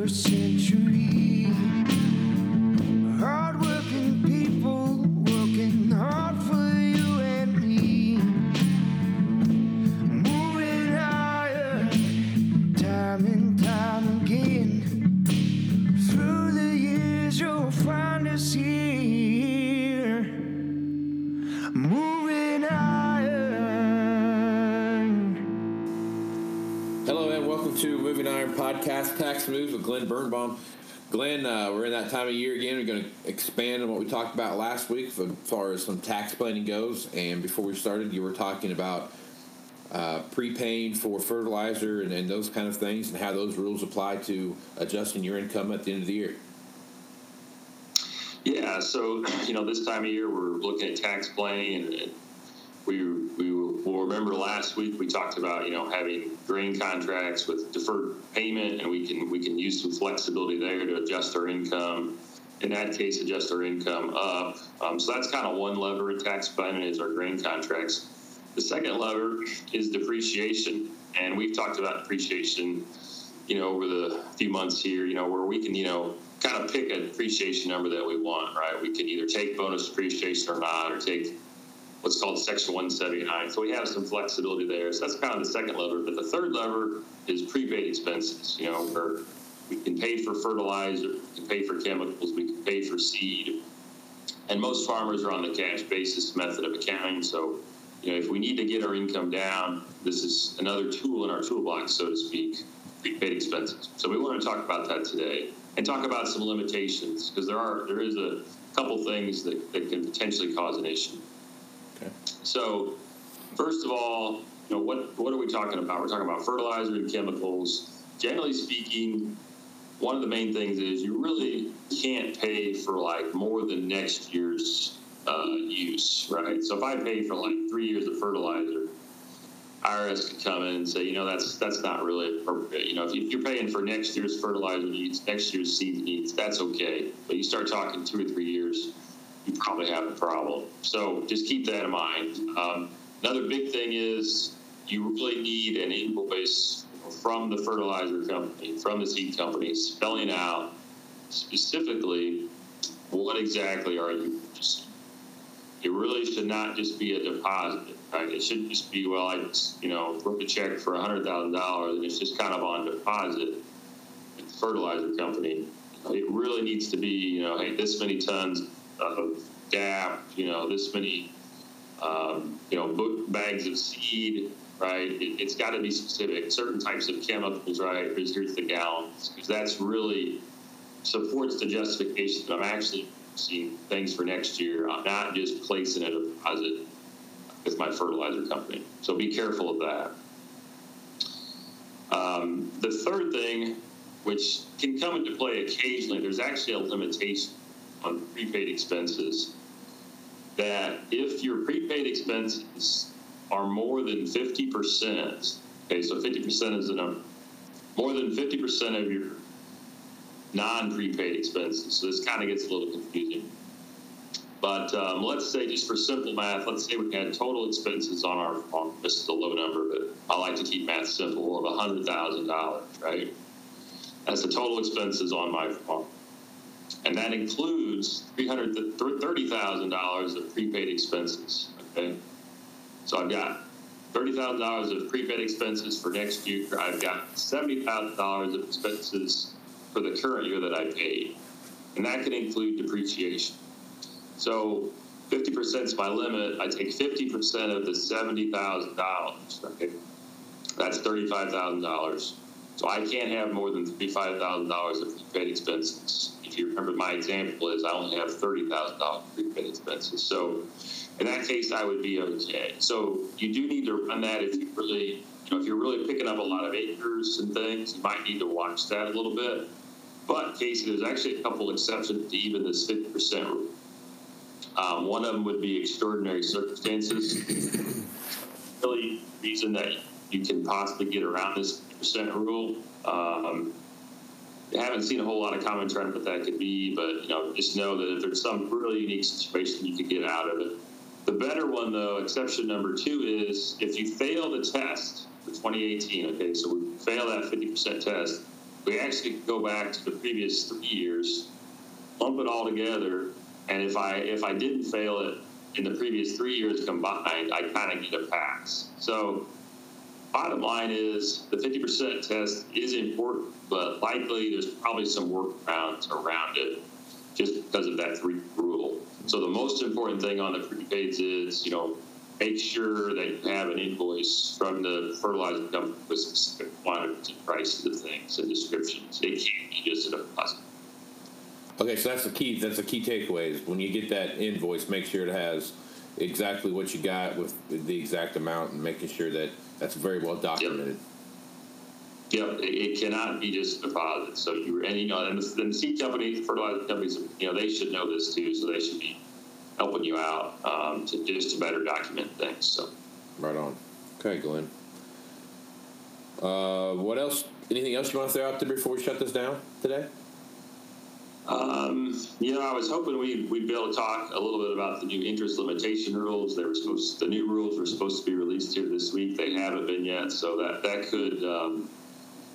21st century. Podcast Tax Moves with Glenn Birnbaum. Glenn, uh, we're in that time of year again. We're going to expand on what we talked about last week as far as some tax planning goes. And before we started, you were talking about uh, prepaying for fertilizer and, and those kind of things and how those rules apply to adjusting your income at the end of the year. Yeah, so you know, this time of year we're looking at tax planning, and we we will remember last week we talked about you know having grain contracts with deferred payment, and we can we can use some flexibility there to adjust our income. In that case, adjust our income up. Um, so that's kind of one lever in tax planning is our grain contracts. The second lever is depreciation, and we've talked about depreciation, you know, over the few months here, you know, where we can, you know, kind of pick a depreciation number that we want, right? We can either take bonus depreciation or not, or take what's called Section 179. So we have some flexibility there. So that's kind of the second lever. But the third lever is prepaid expenses, you know, where we can pay for fertilizer, we can pay for chemicals, we can pay for seed. And most farmers are on the cash basis method of accounting. So, you know, if we need to get our income down, this is another tool in our toolbox, so to speak, prepaid expenses. So we want to talk about that today and talk about some limitations because there are there is a couple things that, that can potentially cause an issue. So, first of all, you know what what are we talking about? We're talking about fertilizer and chemicals. Generally speaking, one of the main things is you really can't pay for like more than next year's uh, use, right? So if I pay for like three years of fertilizer, IRS could come in and say, you know, that's that's not really appropriate. You know, if, you, you're paying for next year's fertilizer needs, next year's seed needs, that's okay. But you start talking two or three years, probably have a problem. So just keep that in mind. Um, another big thing is you really need an invoice from the fertilizer company, from the seed company, spelling out specifically what exactly are you. It really should not just be a deposit, right? It shouldn't just be, well, I you know, wrote a check for $100,000 and it's just kind of on deposit at the fertilizer company. It really needs to be, you know, hey, this many tons of DAP, you know, this many, um, you know, book bags of seed, right? It, it's got to be specific. Certain types of chemicals, right? Here's, here's the gallons, because that's really supports the justification that I'm actually seeing things for next year. I'm not just placing a deposit with my fertilizer company. So be careful of that. Um, the third thing, which can come into play occasionally, there's actually a limitation on prepaid expenses that if your prepaid expenses are more than 50%, okay, so 50% is a number, more than 50% of your non-prepaid expenses. So this kind of gets a little confusing. But um, let's say, just for simple math, let's say we had total expenses on our farm. This is a low number, but I like to keep math simple of $100,000, right? That's the total expenses on my farm. And that includes $330,000 of prepaid expenses, okay? So I've got $30,000 of prepaid expenses for next year. I've got $70,000 of expenses for the current year that I paid. And that can include depreciation. So 50% is my limit. I take 50% of the $70,000. Okay? That's $35,000. So I can't have more than $35,000 of prepaid expenses. If you remember, my example is I only have $30,000 of prepaid expenses. So in that case, I would be okay. So you do need to run that if you really, you know, if you're really picking up a lot of acres and things, you might need to watch that a little bit. But Casey, there's actually a couple exceptions to even this 50% rule. Um, one of them would be extraordinary circumstances. really, reason that you can possibly get around this percent rule. Um, I haven't seen a whole lot of commentary on what that could be, but you know, just know that if there's some really unique situation, you could get out of it. The better one, though, exception number two is if you fail the test for 2018. Okay, so we fail that 50% test. we actually go back to the previous three years, lump it all together, and if I if I didn't fail it in the previous three years combined, I kind of get a pass. So bottom line is the 50% test is important, but likely there's probably some workarounds around it just because of that three rule. So the most important thing on the prepaids is, you know, make sure that you have an invoice from the fertilizer company with specific quantities and prices of things and descriptions. It can't be just a deposit. Okay, so that's the key. That's the key takeaway. Is when you get that invoice, make sure it has exactly what you got with the exact amount, and making sure that that's very well documented. Yep, it, it cannot be just a deposit. So you and you know, and the, the seed companies, fertilizer companies, you know, they should know this too. So they should be helping you out um, to just to better document things. So Right on. Okay, Glenn. Uh, what else? Anything else you want to throw out there before we shut this down today? Um, you know, I was hoping we, we'd be able to talk a little bit about the new interest limitation rules. They were supposed, the new rules were supposed to be released here this week. They haven't been yet, so that that could. Um,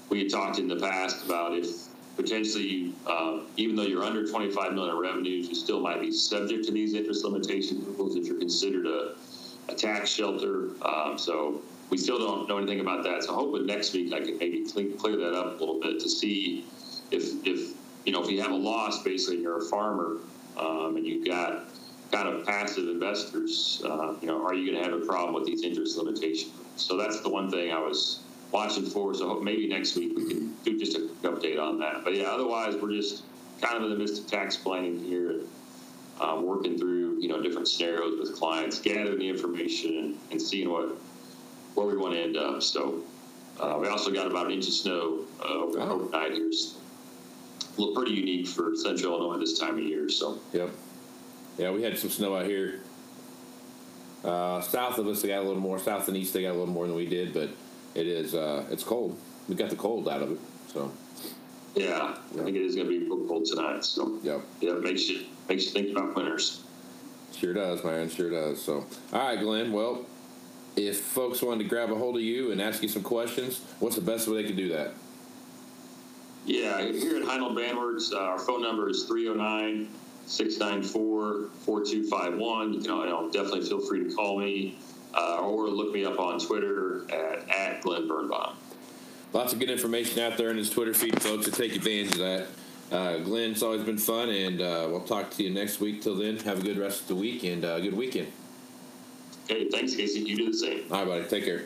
we had talked in the past about if potentially, uh, even though you're under 25 million in revenues, you still might be subject to these interest limitation rules if you're considered a, a tax shelter. Um, so we still don't know anything about that. So hoping next week I could maybe clear that up a little bit to see if if you know, if you have a loss, basically, and you're a farmer um, and you've got kind of passive investors, uh, you know, are you going to have a problem with these interest limitations? So that's the one thing I was watching for. So maybe next week we can do just a quick update on that. But yeah, otherwise, we're just kind of in the midst of tax planning here um, working through, you know, different scenarios with clients, gathering the information and, and seeing what where we want to end up. So uh, we also got about an inch of snow uh, over, overnight here. Look pretty unique for central Illinois this time of year. So Yep. Yeah, we had some snow out here. Uh, south of us, they got a little more. South and east, they got a little more than we did, but it is uh, it's cold. We got the cold out of it. So, yeah, I think it is going to be real cold tonight. So yep, yeah, it makes you makes you think about winters. sure does, man. Sure does. So, all right, Glenn. Well, if folks wanted to grab a hold of you and ask you some questions, what's the best way they could do that? Yeah, here at Heinold Banwart, uh, our phone number is 309 694 4251. You can know, definitely feel free to call me uh, or look me up on Twitter at, at Glenn Birnbaum. Lots of good information out there in his Twitter feed, folks. To take advantage of that. Uh, Glenn, it's always been fun, and uh, we'll talk to you next week. Till then, have a good rest of the week and uh, good weekend. Okay, thanks, Casey. You do the same. All right, buddy. Take care.